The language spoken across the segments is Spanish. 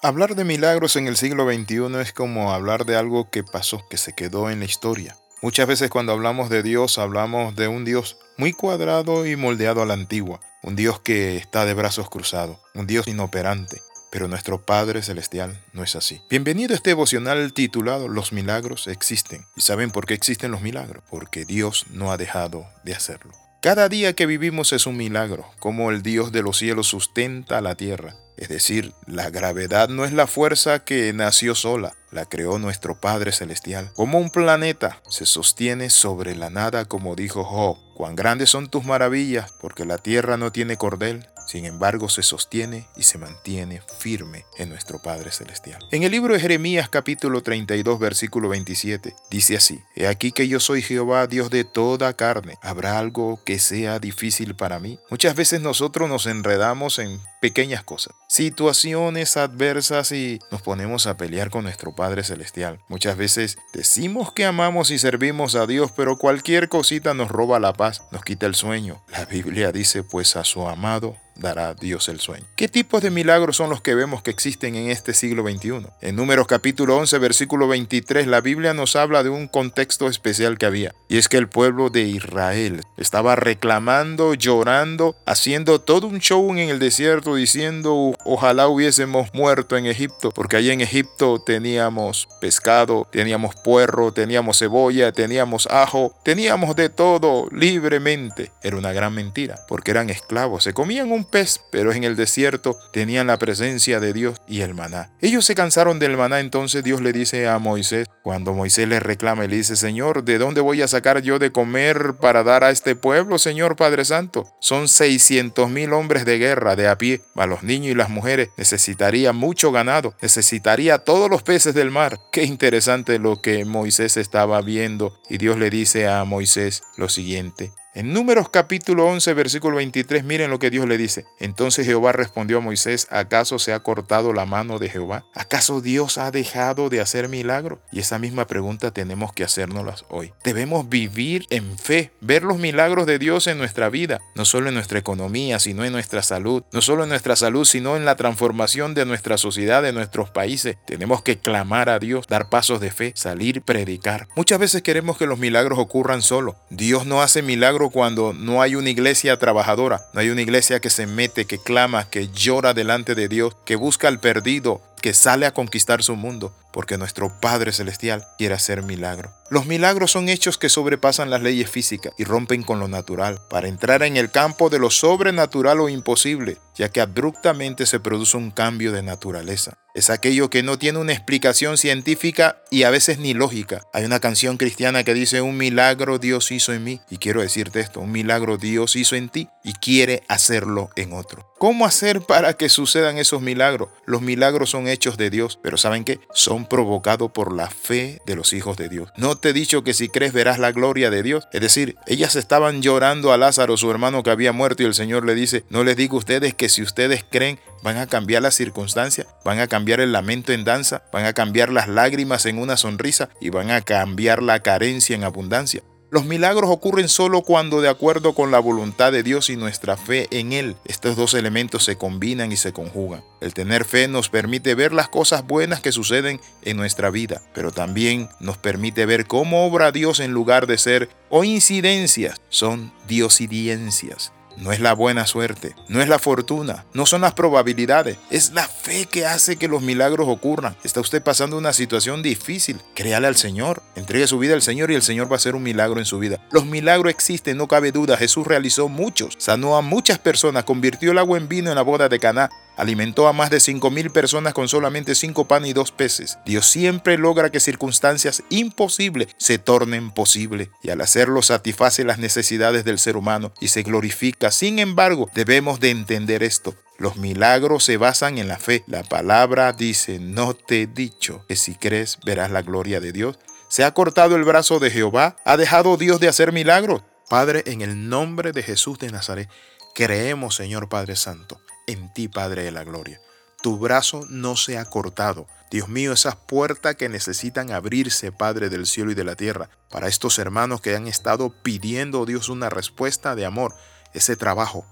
Hablar de milagros en el siglo XXI es como hablar de algo que pasó, que se quedó en la historia. Muchas veces cuando hablamos de Dios hablamos de un Dios muy cuadrado y moldeado a la antigua, un Dios que está de brazos cruzados, un Dios inoperante. Pero nuestro Padre Celestial no es así. Bienvenido a este devocional titulado Los milagros existen. ¿Y saben por qué existen los milagros? Porque Dios no ha dejado de hacerlo. Cada día que vivimos es un milagro, como el Dios de los cielos sustenta la tierra. Es decir, la gravedad no es la fuerza que nació sola, la creó nuestro Padre Celestial. Como un planeta se sostiene sobre la nada, como dijo Job. Cuán grandes son tus maravillas, porque la tierra no tiene cordel, sin embargo se sostiene y se mantiene firme en nuestro Padre Celestial. En el libro de Jeremías capítulo 32 versículo 27 dice así, He aquí que yo soy Jehová, Dios de toda carne. ¿Habrá algo que sea difícil para mí? Muchas veces nosotros nos enredamos en pequeñas cosas, situaciones adversas y nos ponemos a pelear con nuestro Padre Celestial. Muchas veces decimos que amamos y servimos a Dios, pero cualquier cosita nos roba la paz, nos quita el sueño. La Biblia dice pues a su amado dará Dios el sueño. ¿Qué tipos de milagros son los que vemos que existen en este siglo XXI? En Números capítulo 11, versículo 23, la Biblia nos habla de un contexto especial que había. Y es que el pueblo de Israel estaba reclamando, llorando, haciendo todo un show en el desierto diciendo, ojalá hubiésemos muerto en Egipto, porque allí en Egipto teníamos pescado, teníamos puerro, teníamos cebolla, teníamos ajo, teníamos de todo libremente. Era una gran mentira, porque eran esclavos, se comían un pez, pero en el desierto tenían la presencia de Dios y el maná. Ellos se cansaron del maná, entonces Dios le dice a Moisés, cuando Moisés le reclama le dice, Señor, ¿de dónde voy a sacar yo de comer para dar a este pueblo, Señor Padre Santo? Son 600 mil hombres de guerra de a pie, a los niños y las mujeres necesitaría mucho ganado, necesitaría todos los peces del mar. Qué interesante lo que Moisés estaba viendo y Dios le dice a Moisés lo siguiente, en Números capítulo 11, versículo 23, miren lo que Dios le dice. Entonces Jehová respondió a Moisés, ¿acaso se ha cortado la mano de Jehová? ¿Acaso Dios ha dejado de hacer milagro? Y esa misma pregunta tenemos que hacérnoslas hoy. Debemos vivir en fe, ver los milagros de Dios en nuestra vida, no solo en nuestra economía, sino en nuestra salud, no solo en nuestra salud, sino en la transformación de nuestra sociedad, de nuestros países. Tenemos que clamar a Dios, dar pasos de fe, salir, predicar. Muchas veces queremos que los milagros ocurran solo. Dios no hace milagros cuando no hay una iglesia trabajadora, no hay una iglesia que se mete, que clama, que llora delante de Dios, que busca al perdido, que sale a conquistar su mundo, porque nuestro Padre Celestial quiere hacer milagro. Los milagros son hechos que sobrepasan las leyes físicas y rompen con lo natural, para entrar en el campo de lo sobrenatural o imposible, ya que abruptamente se produce un cambio de naturaleza. Es aquello que no tiene una explicación científica y a veces ni lógica. Hay una canción cristiana que dice, un milagro Dios hizo en mí. Y quiero decirte esto, un milagro Dios hizo en ti y quiere hacerlo en otro. ¿Cómo hacer para que sucedan esos milagros? Los milagros son hechos de Dios, pero ¿saben qué? Son provocados por la fe de los hijos de Dios. No te he dicho que si crees verás la gloria de Dios. Es decir, ellas estaban llorando a Lázaro, su hermano que había muerto, y el Señor le dice, no les digo a ustedes que si ustedes creen van a cambiar las circunstancias, van a cambiar el lamento en danza, van a cambiar las lágrimas en una sonrisa y van a cambiar la carencia en abundancia. Los milagros ocurren solo cuando de acuerdo con la voluntad de Dios y nuestra fe en Él, estos dos elementos se combinan y se conjugan. El tener fe nos permite ver las cosas buenas que suceden en nuestra vida, pero también nos permite ver cómo obra Dios en lugar de ser o incidencias, son diosidiencias. No es la buena suerte, no es la fortuna, no son las probabilidades, es la fe que hace que los milagros ocurran. Está usted pasando una situación difícil, créale al Señor, entregue su vida al Señor y el Señor va a hacer un milagro en su vida. Los milagros existen, no cabe duda, Jesús realizó muchos, sanó a muchas personas, convirtió el agua en vino en la boda de Caná, alimentó a más de 5.000 personas con solamente 5 panes y 2 peces. Dios siempre logra que circunstancias imposibles se tornen posibles y al hacerlo satisface las necesidades del ser humano y se glorifica. Sin embargo, debemos de entender esto. Los milagros se basan en la fe. La palabra dice, no te he dicho que si crees verás la gloria de Dios. ¿Se ha cortado el brazo de Jehová? ¿Ha dejado Dios de hacer milagros? Padre, en el nombre de Jesús de Nazaret, creemos, Señor Padre Santo, en ti, Padre de la Gloria. Tu brazo no se ha cortado. Dios mío, esas puertas que necesitan abrirse, Padre del cielo y de la tierra, para estos hermanos que han estado pidiendo, Dios, una respuesta de amor, ese trabajo,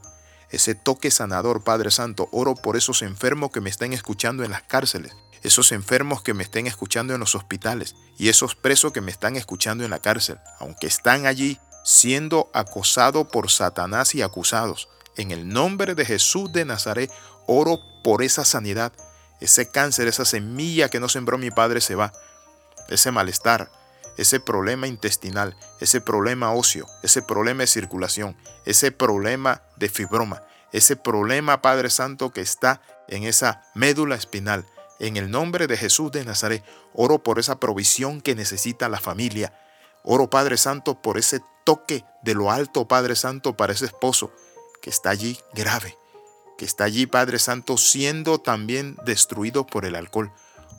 ese toque sanador, Padre Santo. Oro por esos enfermos que me estén escuchando en las cárceles, esos enfermos que me estén escuchando en los hospitales y esos presos que me están escuchando en la cárcel, aunque están allí siendo acosados por Satanás y acusados. En el nombre de Jesús de Nazaret, oro por esa sanidad. Ese cáncer, esa semilla que no sembró mi padre se va. Ese malestar, ese problema intestinal, ese problema óseo, ese problema de circulación, ese problema de fibroma, ese problema, Padre Santo, que está en esa médula espinal. En el nombre de Jesús de Nazaret, oro por esa provisión que necesita la familia. Oro, Padre Santo, por ese toque de lo alto, Padre Santo, para ese esposo que está allí grave, que está allí, Padre Santo, siendo también destruido por el alcohol.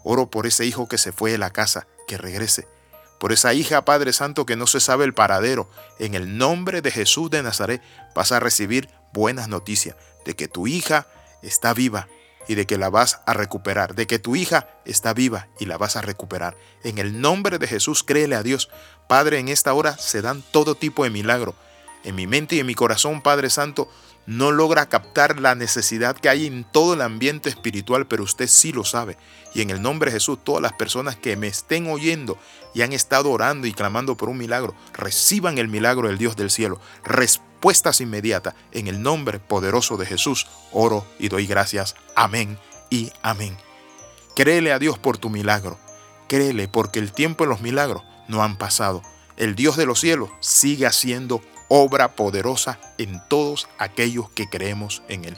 Oro por ese hijo que se fue de la casa, que regrese por esa hija, Padre Santo, que no se sabe el paradero. En el nombre de Jesús de Nazaret vas a recibir buenas noticias de que tu hija está viva y de que la vas a recuperar, de que tu hija está viva y la vas a recuperar. En el nombre de Jesús, créele a Dios. Padre, en esta hora se dan todo tipo de milagro. En mi mente y en mi corazón, Padre Santo, no logra captar la necesidad que hay en todo el ambiente espiritual, pero usted sí lo sabe. Y en el nombre de Jesús, todas las personas que me estén oyendo y han estado orando y clamando por un milagro, reciban el milagro del Dios del cielo. Respuestas inmediatas. En el nombre poderoso de Jesús, oro y doy gracias. Amén y amén. Créele a Dios por tu milagro. Créele porque el tiempo de los milagros no han pasado. El Dios de los cielos sigue haciendo obra poderosa en todos aquellos que creemos en Él.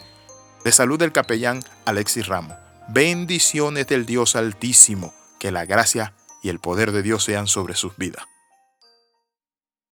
De salud del capellán Alexis Ramos. Bendiciones del Dios Altísimo, que la gracia y el poder de Dios sean sobre sus vidas.